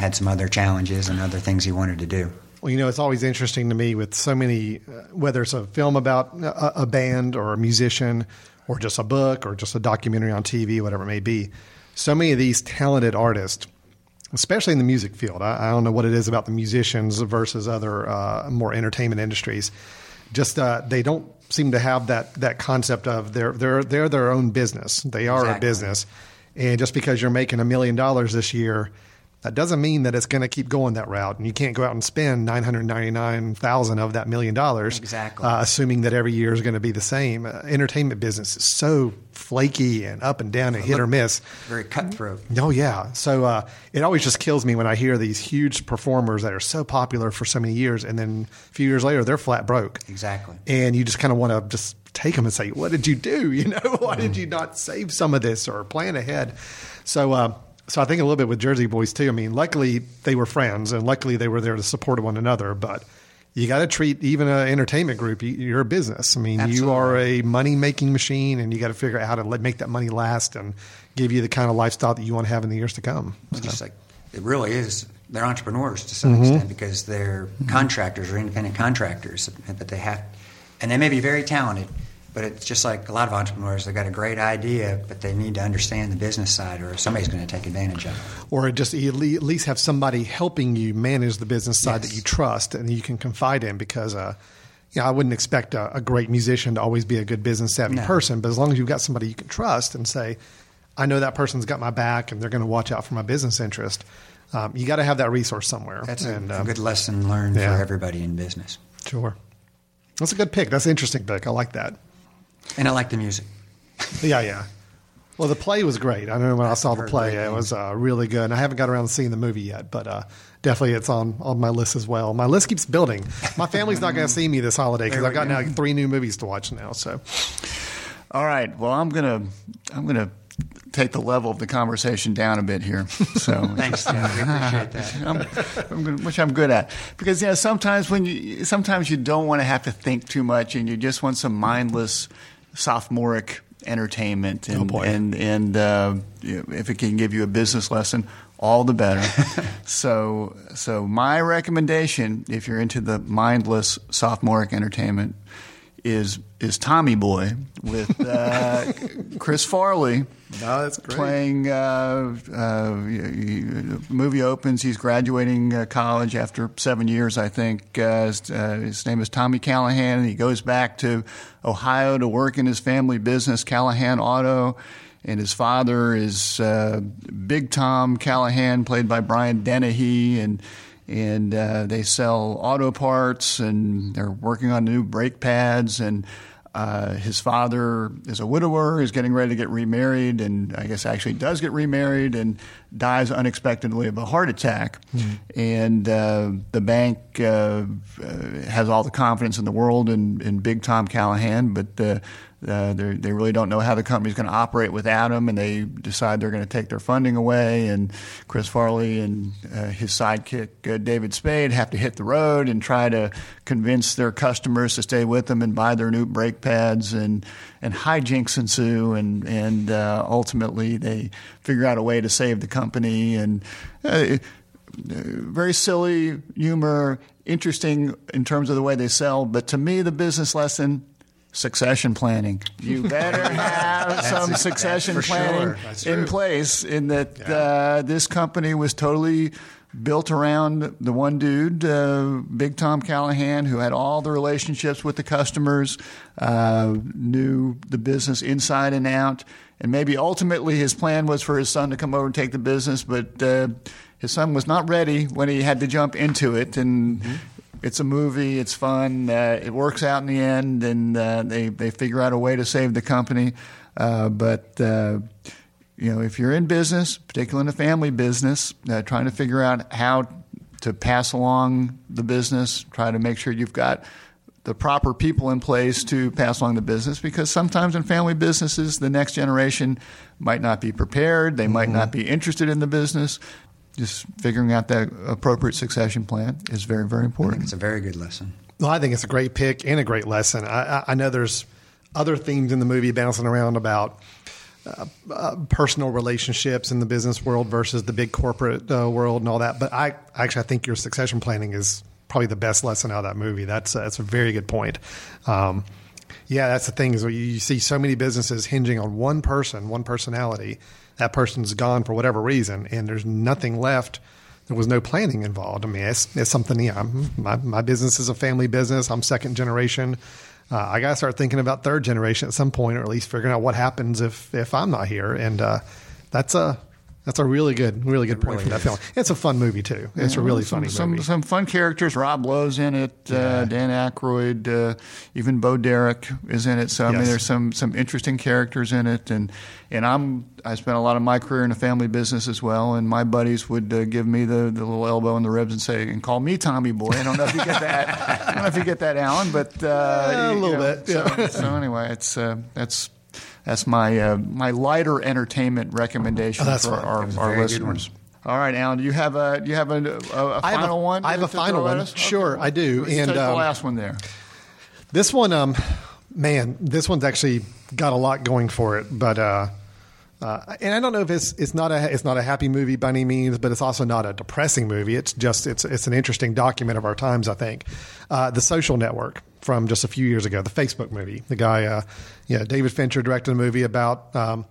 had some other challenges and other things he wanted to do. Well, you know, it's always interesting to me with so many, uh, whether it's a film about a, a, band or a musician, or just a book, or just a documentary on TV, whatever it may be. So many of these talented artists, especially in the music field, I, I don't know what it is about the musicians versus other uh, more entertainment industries. Just uh, they don't seem to have that that concept of they're they're they're their own business. They are exactly. a business, and just because you're making a million dollars this year that doesn't mean that it's going to keep going that route, and you can't go out and spend nine hundred ninety nine thousand of that million dollars, exactly, uh, assuming that every year is going to be the same. Uh, entertainment business is so flaky and up and down and hit or miss, very cutthroat. Oh yeah, so uh, it always just kills me when I hear these huge performers that are so popular for so many years, and then a few years later they're flat broke. Exactly, and you just kind of want to just take them and say, "What did you do? You know, why did you not save some of this or plan ahead?" So. So I think a little bit with Jersey Boys too. I mean, luckily they were friends, and luckily they were there to support one another. But you got to treat even an entertainment group. You're a business. I mean, Absolutely. you are a money making machine, and you got to figure out how to make that money last and give you the kind of lifestyle that you want to have in the years to come. It's so. just like it really is. They're entrepreneurs to some mm-hmm. extent because they're contractors or independent contractors, but they have, and they may be very talented but it's just like a lot of entrepreneurs, they've got a great idea, but they need to understand the business side, or somebody's going to take advantage of it. Or just at least have somebody helping you manage the business side yes. that you trust and you can confide in because. Uh, you know, I wouldn't expect a, a, great musician to always be a good business savvy no. person, but as long as you've got somebody you can trust and say, I know that person's got my back and they're going to watch out for my business interest, um, you got to have that resource somewhere. That's and, a, um, a, good lesson learned yeah. for everybody in business. Sure. That's a good pick. That's an interesting pick. I like that. And I like the music. yeah, yeah. Well, the play was great. I know when I saw the play, it was uh, really good. And I haven't got around to seeing the movie yet, but uh, definitely it's on, on my list as well. My list keeps building. My family's not going to see me this holiday because I've got now three new movies to watch now. So, all right. Well, I'm gonna I'm gonna take the level of the conversation down a bit here. So thanks, Tim. We appreciate that. I'm, I'm which I'm good at because you know sometimes when you sometimes you don't want to have to think too much and you just want some mindless sophomoric entertainment and oh and and uh, if it can give you a business lesson all the better. So so my recommendation if you're into the mindless sophomoric entertainment is is Tommy Boy with uh, Chris Farley. No, that's great. Playing, uh, uh, movie opens. He's graduating uh, college after seven years, I think. Uh, his, uh, his, name is Tommy Callahan. And he goes back to Ohio to work in his family business, Callahan Auto, and his father is uh, Big Tom Callahan, played by Brian Dennehy, and and uh, they sell auto parts, and they're working on new brake pads, and uh, his father is a widower, is getting ready to get remarried, and I guess actually does get remarried and dies unexpectedly of a heart attack. Mm-hmm. And uh, the bank uh, uh, has all the confidence in the world in, in Big Tom Callahan, but uh, uh, they really don't know how the company's going to operate without them, and they decide they're going to take their funding away. And Chris Farley and uh, his sidekick uh, David Spade have to hit the road and try to convince their customers to stay with them and buy their new brake pads. And and hijinks ensue, and and uh, ultimately they figure out a way to save the company. And uh, very silly humor, interesting in terms of the way they sell. But to me, the business lesson succession planning. You better have some succession planning sure. in place. In that yeah. uh, this company was totally built around the one dude, uh, Big Tom Callahan, who had all the relationships with the customers, uh, knew the business inside and out, and maybe ultimately his plan was for his son to come over and take the business, but. Uh, his son was not ready when he had to jump into it, and mm-hmm it's a movie. It's fun. Uh, it works out in the end, and uh, they they figure out a way to save the company. Uh, but uh, you know, if you're in business, particularly in a family business, uh, trying to figure out how to pass along the business, try to make sure you've got the proper people in place to pass along the business because sometimes in family businesses the next generation might not be prepared they might mm-hmm. not be interested in the business just figuring out that appropriate succession plan is very, very important. it's a very good lesson. Well, I think it's a great pick and a great lesson. I, I know there's other themes in the movie bouncing around about uh, uh, personal relationships in the business world versus the big corporate uh, world and all that. But I actually I think your succession planning is probably the best lesson out of that movie. That's that's a very good point. Um, yeah, that's the thing is you see so many businesses hinging on one person, one personality, that person's gone for whatever reason, and there's nothing left. There was no planning involved. I mean, it's, it's something. Yeah, my my business is a family business. I'm second generation. Uh, I got to start thinking about third generation at some point, or at least figuring out what happens if if I'm not here. And uh, that's a that's a really good, really good point really for that is. film. It's a fun movie too. It's yeah, a really some, funny some, movie. Some fun characters. Rob Lowe's in it. Uh, yeah. Uh, Dan Aykroyd. Uh, even Bo Derek is in it. So I yes. mean, there's some some interesting characters in it. And and I'm I spent a lot of my career in a family business as well. And my buddies would uh, give me the, the little elbow in the ribs and say and call me Tommy Boy. I don't know if you get that. I don't know if you get that, Alan, but uh, a little know, bit. Yeah. So, so anyway, it's uh, that's that's my uh, my lighter entertainment recommendation oh, for our, our listeners. All right, Alan. Do you have a do you have a, a, a final a, one? I have a final one. Sure, okay. I do. Let's and take um, the last one there. This one, um, man, this one's actually got a lot going for it, but. Uh, uh, and I don't know if it's it's not a it's not a happy movie by any means, but it's also not a depressing movie. It's just it's it's an interesting document of our times. I think uh, the Social Network from just a few years ago, the Facebook movie. The guy, uh, yeah, David Fincher directed a movie about um,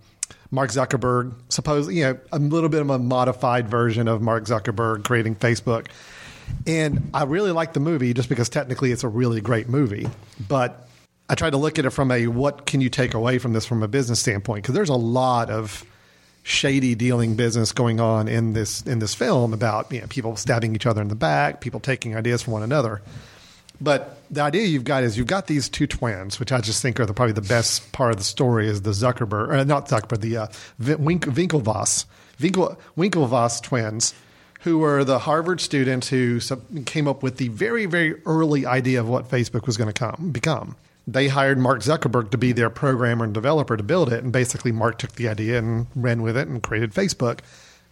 Mark Zuckerberg, suppose you know a little bit of a modified version of Mark Zuckerberg creating Facebook. And I really like the movie just because technically it's a really great movie, but I tried to look at it from a what can you take away from this from a business standpoint because there's a lot of shady dealing business going on in this in this film about you know, people stabbing each other in the back, people taking ideas from one another. But the idea you've got is you've got these two twins, which I just think are the, probably the best part of the story is the Zuckerberg, or not Zuckerberg, the uh, Wink, Winklevoss, Winkel, Winklevoss twins, who were the Harvard students who came up with the very, very early idea of what Facebook was going to come become. They hired Mark Zuckerberg to be their programmer and developer to build it, and basically Mark took the idea and ran with it and created Facebook.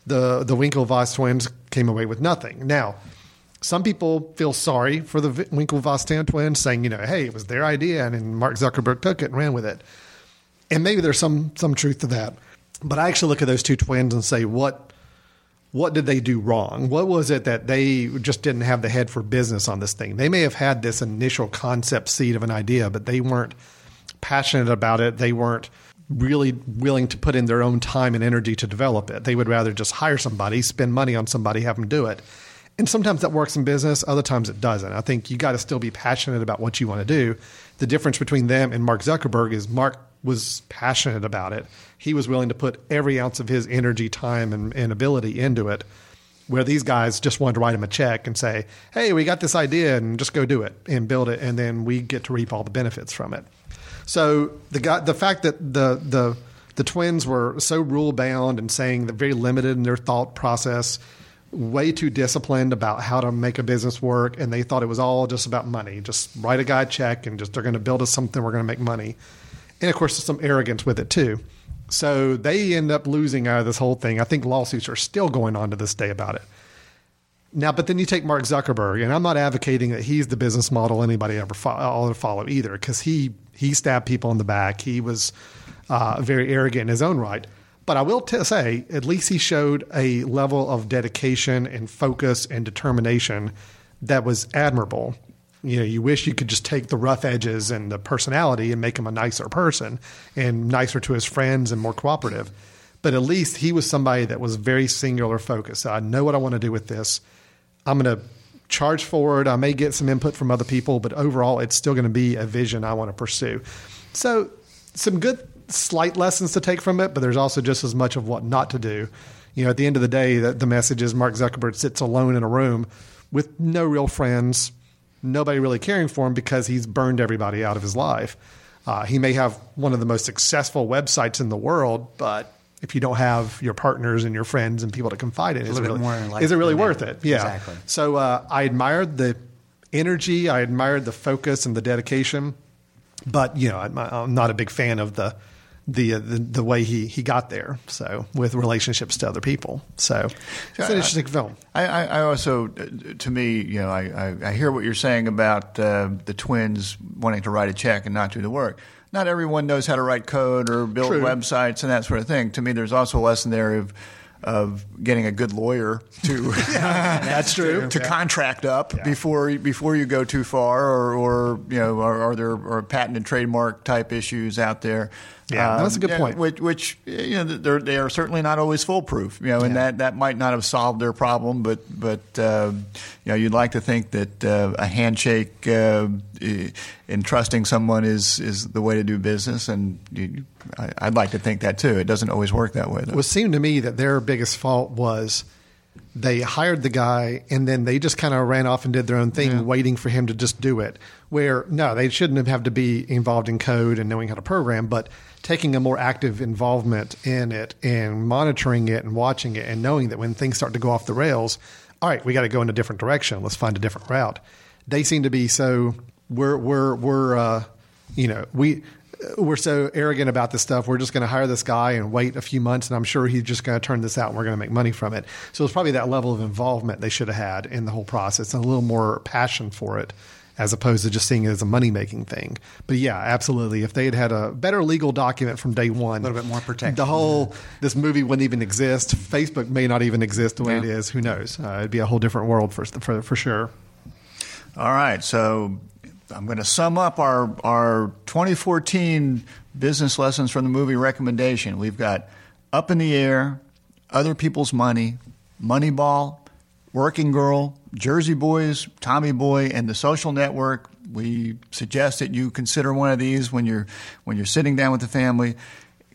The the Winklevoss twins came away with nothing. Now, some people feel sorry for the Winklevoss twins, saying, you know, hey, it was their idea, and, Mark Zuckerberg took it and ran with it. And maybe there's some some truth to that. But I actually look at those two twins and say, what what did they do wrong? What was it that they just didn't have the head for business on this thing? They may have had this initial concept seed of an idea, but they weren't passionate about it. They weren't really willing to put in their own time and energy to develop it. They would rather just hire somebody, spend money on somebody, have them do it And sometimes that works in business, other times it doesn't. I think you got to still be passionate about what you want to do. The difference between them and Mark Zuckerberg is Mark was passionate about it. He was willing to put every ounce of his energy, time, and, and ability into it. Where these guys just wanted to write him a check and say, "Hey, we got this idea, and just go do it and build it, and then we get to reap all the benefits from it." So the guy, the fact that the the the twins were so rule bound and saying that very limited in their thought process, way too disciplined about how to make a business work, and they thought it was all just about money. Just write a guy a check, and just they're going to build us something. We're going to make money, and of course, there's some arrogance with it too. So they end up losing out of this whole thing. I think lawsuits are still going on to this day about it. Now, but then you take Mark Zuckerberg, and I'm not advocating that he's the business model anybody ever follow, follow either, because he he stabbed people in the back. He was uh, very arrogant in his own right. But I will t- say, at least he showed a level of dedication and focus and determination that was admirable. You know, you wish you could just take the rough edges and the personality and make him a nicer person and nicer to his friends and more cooperative. But at least he was somebody that was very singular focused. I know what I want to do with this. I'm going to charge forward. I may get some input from other people, but overall, it's still going to be a vision I want to pursue. So, some good slight lessons to take from it, but there's also just as much of what not to do. You know, at the end of the day, the, the message is Mark Zuckerberg sits alone in a room with no real friends, nobody really caring for him because he's burned everybody out of his life. Uh, he may have one of the most successful websites in the world, but if you don't have your partners and your friends and people to confide in, is it, really, like is it really worth it? Yeah. Exactly. So uh, I admired the energy, I admired the focus and the dedication, but you know, I'm, I'm not a big fan of the the, uh, the, the way he he got there. So with relationships to other people. So it's an interesting I, film. I, I, also, to me, you know, I, I, hear what you're saying about uh, the twins wanting to write a check and not do the work. Not everyone knows how to write code or build True. websites and that sort of thing. To me, there's also a lesson there of of getting a good lawyer to that's true to yeah. contract up yeah. before before you go too far or, or you know are, are there are patent and trademark type issues out there yeah um, that's a good yeah, point which, which you know they're they are certainly not always foolproof you know and that that might not have solved their problem but but uh, you know you'd like to think that uh, a handshake uh, in trusting someone is is the way to do business and you, I, would like to think that too it doesn't always work that way though. it seemed to me that their biggest fault was they hired the guy and then they just kind of ran off and did their own thing, yeah. waiting for him to just do it. Where no, they shouldn't have to be involved in code and knowing how to program, but taking a more active involvement in it and monitoring it and watching it and knowing that when things start to go off the rails, all right, we got to go in a different direction. Let's find a different route. They seem to be so we're we're we're uh, you know we we're so arrogant about this stuff. We're just going to hire this guy and wait a few months, and I'm sure he's just going to turn this out, and we're going to make money from it. So it's probably that level of involvement they should have had in the whole process, and a little more passion for it, as opposed to just seeing it as a money making thing. But yeah, absolutely. If they had had a better legal document from day one, a little bit more protection, the whole this movie wouldn't even exist. Facebook may not even exist the way yeah. it is. Who knows? Uh, it'd be a whole different world for for, for sure. All right, so I'm going to sum up our, our 2014 business lessons from the movie recommendation. We've got Up in the Air, Other People's Money, Moneyball, Working Girl, Jersey Boys, Tommy Boy, and The Social Network. We suggest that you consider one of these when you're when you're sitting down with the family.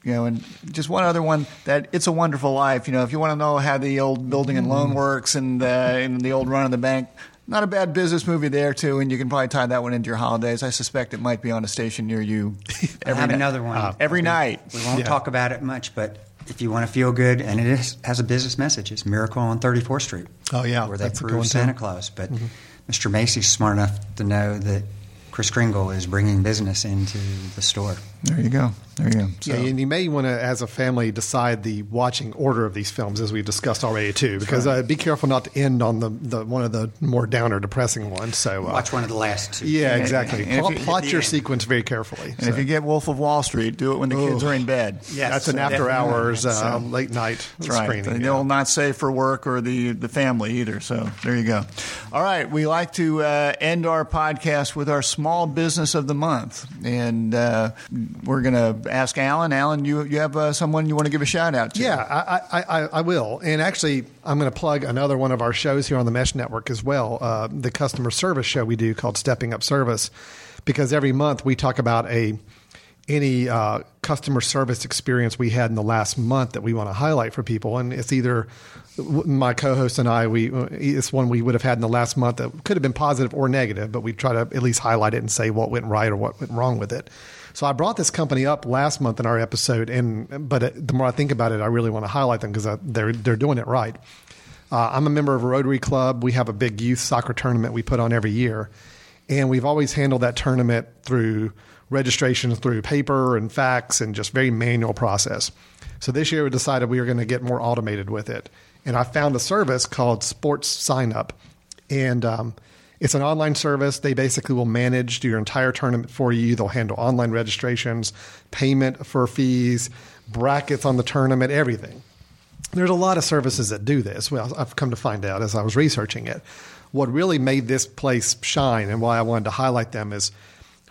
You know, and just one other one that It's a Wonderful Life. You know, if you want to know how the old building and loan works and, uh, and the old run of the bank, not a bad business movie there too, and you can probably tie that one into your holidays. I suspect it might be on a station near you. Every I have another one uh, every night. We won't yeah. talk about it much, but if you want to feel good, and it is, has a business message, it's Miracle on 34th Street. Oh yeah, where they prove Santa Claus. But mm-hmm. Mr. Macy's smart enough to know that Kris Kringle is bringing business into the store. There you go. There you go. So. Yeah, and you may want to, as a family, decide the watching order of these films, as we've discussed already too. Because right. uh, be careful not to end on the, the one of the more downer, depressing ones. So uh, watch one of the last two. Yeah, exactly. And, and plot, your sequence very carefully. And so. if you get Wolf of Wall Street, do it when the Ooh. kids are in bed. Yes, that's an after hours, uh, late night that's right. Screening. They'll yeah. not safe for work or the the family either. So there you go. All right, we like to uh, end our podcast with our small small business of the month, and uh, we're going to ask Alan. Alan, you you have uh, someone you want to give a shout out to? Yeah, I, I, I, will. And actually, I'm going to plug another one of our shows here on the Mesh Network as well, uh, the customer service show we do called Stepping Up Service, because every month we talk about a any uh, customer service experience we had in the last month that we want to highlight for people. And it's either my co-host and I, we it's one we would have had in the last month that could have been positive or negative, but we try to at least highlight it and say what went right or what went wrong with it. So I brought this company up last month in our episode, and but it, the more I think about it, I really want to highlight them because they're they're doing it right. Uh, I'm a member of a Rotary Club. We have a big youth soccer tournament we put on every year, and we've always handled that tournament through registration through paper and fax and just very manual process. So this year we decided we were going to get more automated with it. And I found a service called Sports Sign Up. And um, it's an online service. They basically will manage your entire tournament for you. They'll handle online registrations, payment for fees, brackets on the tournament, everything. There's a lot of services that do this. Well, I've come to find out as I was researching it. What really made this place shine and why I wanted to highlight them is –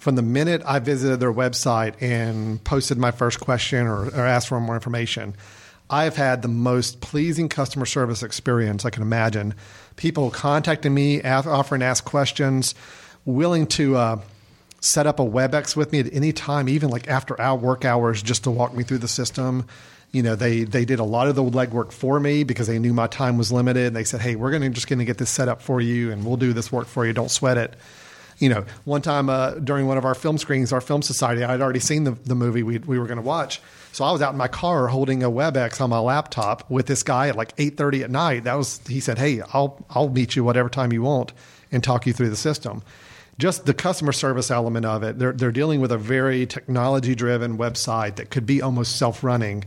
from the minute I visited their website and posted my first question or, or asked for more information, I've had the most pleasing customer service experience I can imagine. People contacting me, offering ask questions, willing to uh, set up a WebEx with me at any time, even like after our work hours, just to walk me through the system. You know, they they did a lot of the legwork for me because they knew my time was limited. And they said, "Hey, we're going to just going to get this set up for you, and we'll do this work for you. Don't sweat it." you know, one time uh, during one of our film screenings, our film society, I had already seen the, the movie we, we were going to watch. So I was out in my car holding a WebEx on my laptop with this guy at like 8:30 at night. That was he said, "Hey, I'll I'll meet you whatever time you want and talk you through the system." Just the customer service element of it. They're they're dealing with a very technology driven website that could be almost self running.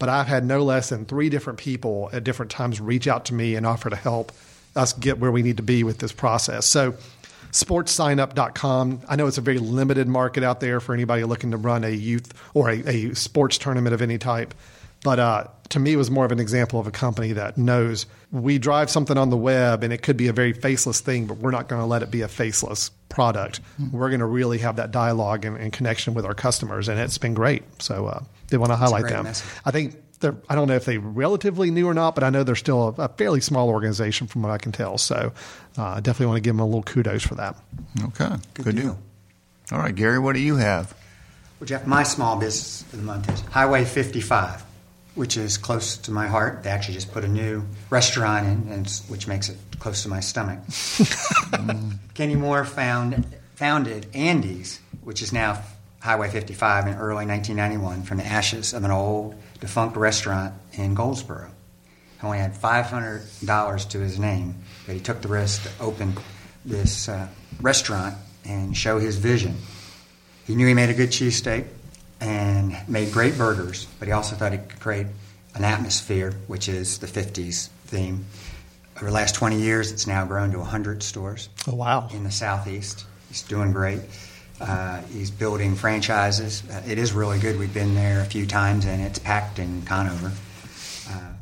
But I've had no less than three different people at different times reach out to me and offer to help us get where we need to be with this process. So sportssignup.com. I know it's a very limited market out there for anybody looking to run a youth or a, a sports tournament of any type. But uh, to me, it was more of an example of a company that knows we drive something on the web and it could be a very faceless thing, but we're not going to let it be a faceless product. Mm-hmm. We're going to really have that dialogue and, and, connection with our customers, and it's been great. So uh, they want to highlight them. Message. I think they're, I don't know if they're relatively new or not, but I know they're still a, a fairly small organization from what I can tell. So uh, I definitely want to give them a little kudos for that. Okay, good, good deal. deal. All right, Gary, what do you have? Well, Jeff, my small business of the month is Highway 55, which is close to my heart. They actually just put a new restaurant in, and, which makes it close to my stomach. Kenny Moore found, founded Andy's, which is now Highway 55 in early 1991 from the ashes of an old defunct restaurant in Goldsboro. He only had $500 to his name, but he took the risk to open this uh, restaurant and show his vision. He knew he made a good cheesesteak and made great burgers, but he also thought he could create an atmosphere, which is the 50s theme. Over the last 20 years, it's now grown to 100 stores. Oh, wow. In the Southeast. He's doing great. Uh, he's building franchises. Uh, it is really good. We've been there a few times, and it's packed in Conover. Uh,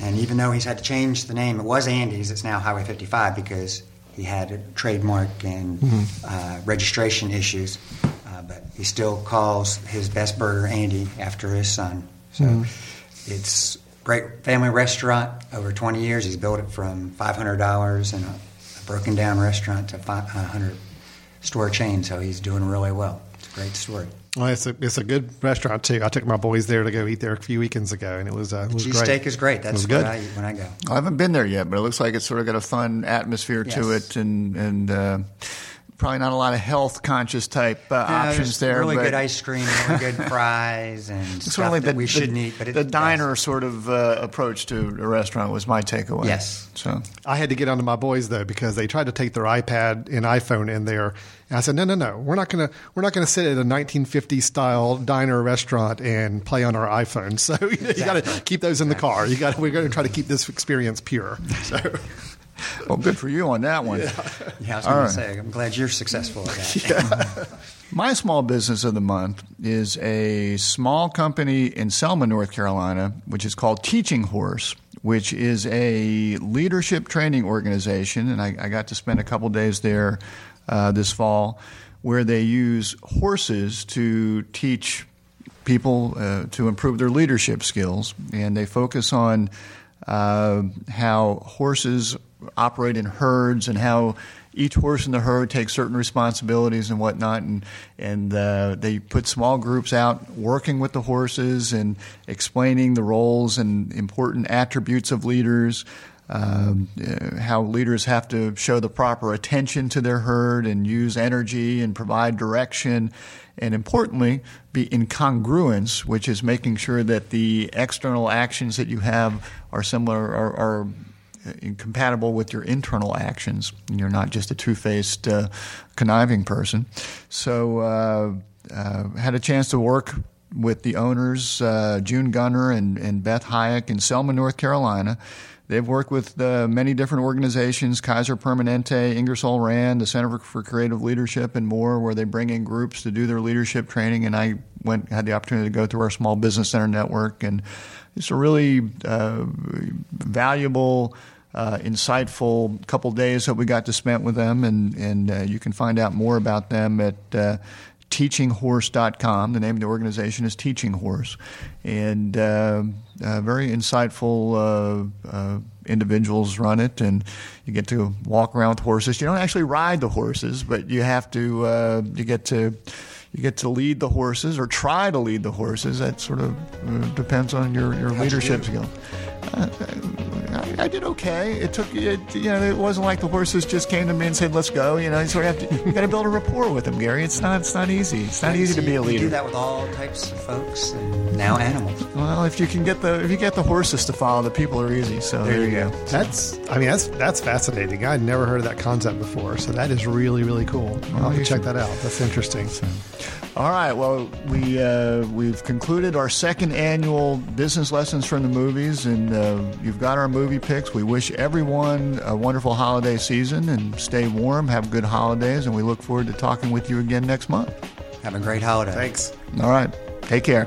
and even though he's had to change the name, it was Andy's. It's now Highway 55 because he had a trademark and mm-hmm. Uh, registration issues. Uh, but he still calls his best burger Andy after his son. So mm-hmm. it's great family restaurant. Over 20 years, he's built it from $500 and a, a broken down restaurant to 500 store chain, so he's doing really well. It's a great story. Well, it's a it's a good restaurant too. I took my boys there to go eat there a few weekends ago, and it was uh, it was cheese great. steak is great. That's good. I eat when I go. I haven't been there yet, but it looks like it's sort of got a fun atmosphere yes. to it, and and. Uh, probably not a lot of health conscious type uh, options there. Really good ice cream, really good fries, and stuff that the, that we shouldn't eat. But it, the diner yes. sort of uh, approach to a restaurant was my takeaway. Yes. So I had to get onto my boys though because they tried to take their iPad and iPhone in there, and I said, no, no, no, we're not gonna we're not gonna sit at a 1950s style diner restaurant and play on our iPhone. So you, exactly. you got to keep those in the car. You got we're going to try to keep this experience pure. So. well, good for you on that one. Yeah, yeah I was going right. to say, I'm glad you're successful at that. yeah. My small business of the month is a small company in Selma, North Carolina, which is called Teaching Horse, which is a leadership training organization. And I, I got to spend a couple days there uh, this fall. where they use horses to teach people uh, to improve their leadership skills, and they focus on uh, how horses operate in herds and how each horse in the herd takes certain responsibilities and whatnot, and and uh, they put small groups out working with the horses and explaining the roles and important attributes of leaders. Um, uh, how leaders have to show the proper attention to their herd and use energy and provide direction, and importantly, be in congruence, which is making sure that the external actions that you have are similar, are, are incompatible with your internal actions. And you're not just a two faced, uh, conniving person. So, uh, uh, had a chance to work with the owners, uh, June Gunter and, and Beth Hayek in Selma, North Carolina. They've worked with uh, many different organizations, Kaiser Permanente, Ingersoll Rand, the Center for Creative Leadership, and more, where they bring in groups to do their leadership training. And I went had the opportunity to go through our Small Business Center network, and it's a really uh, valuable uh, insightful couple days that we got to spend with them, and and uh, you can find out more about them at. Uh, teachinghorse.com. The name of the organization is Teaching Horse. And uh, uh, very insightful uh, uh, individuals run it, and you get to walk around with horses. You don't actually ride the horses, but you have to, uh, you get to. You get to lead the horses or try to lead the horses. That sort of uh, depends on your, your leadership skill. I, I, did okay. It took it, you know, it wasn't like the horses just came to me and said, "Let's go." You know, you sort of have to, you got to build a rapport with them, Gary. It's not, it's not easy. It's not easy to be a leader. You do that with all types of folks, and now animals. Well, if you can get the if you get the horses to follow, the people are easy. So there, there you go. go. That's, I mean, that's that's fascinating. I'd never heard of that concept before, so that is really really cool. I'll have to check that out. That's interesting. So. All right. Well, we uh, we've concluded our second annual business lessons from the movies, and uh, you've got our movie picks. We wish everyone a wonderful holiday season and stay warm. Have good holidays, and we look forward to talking with you again next month. Have a great holiday. Thanks. All right. Take care.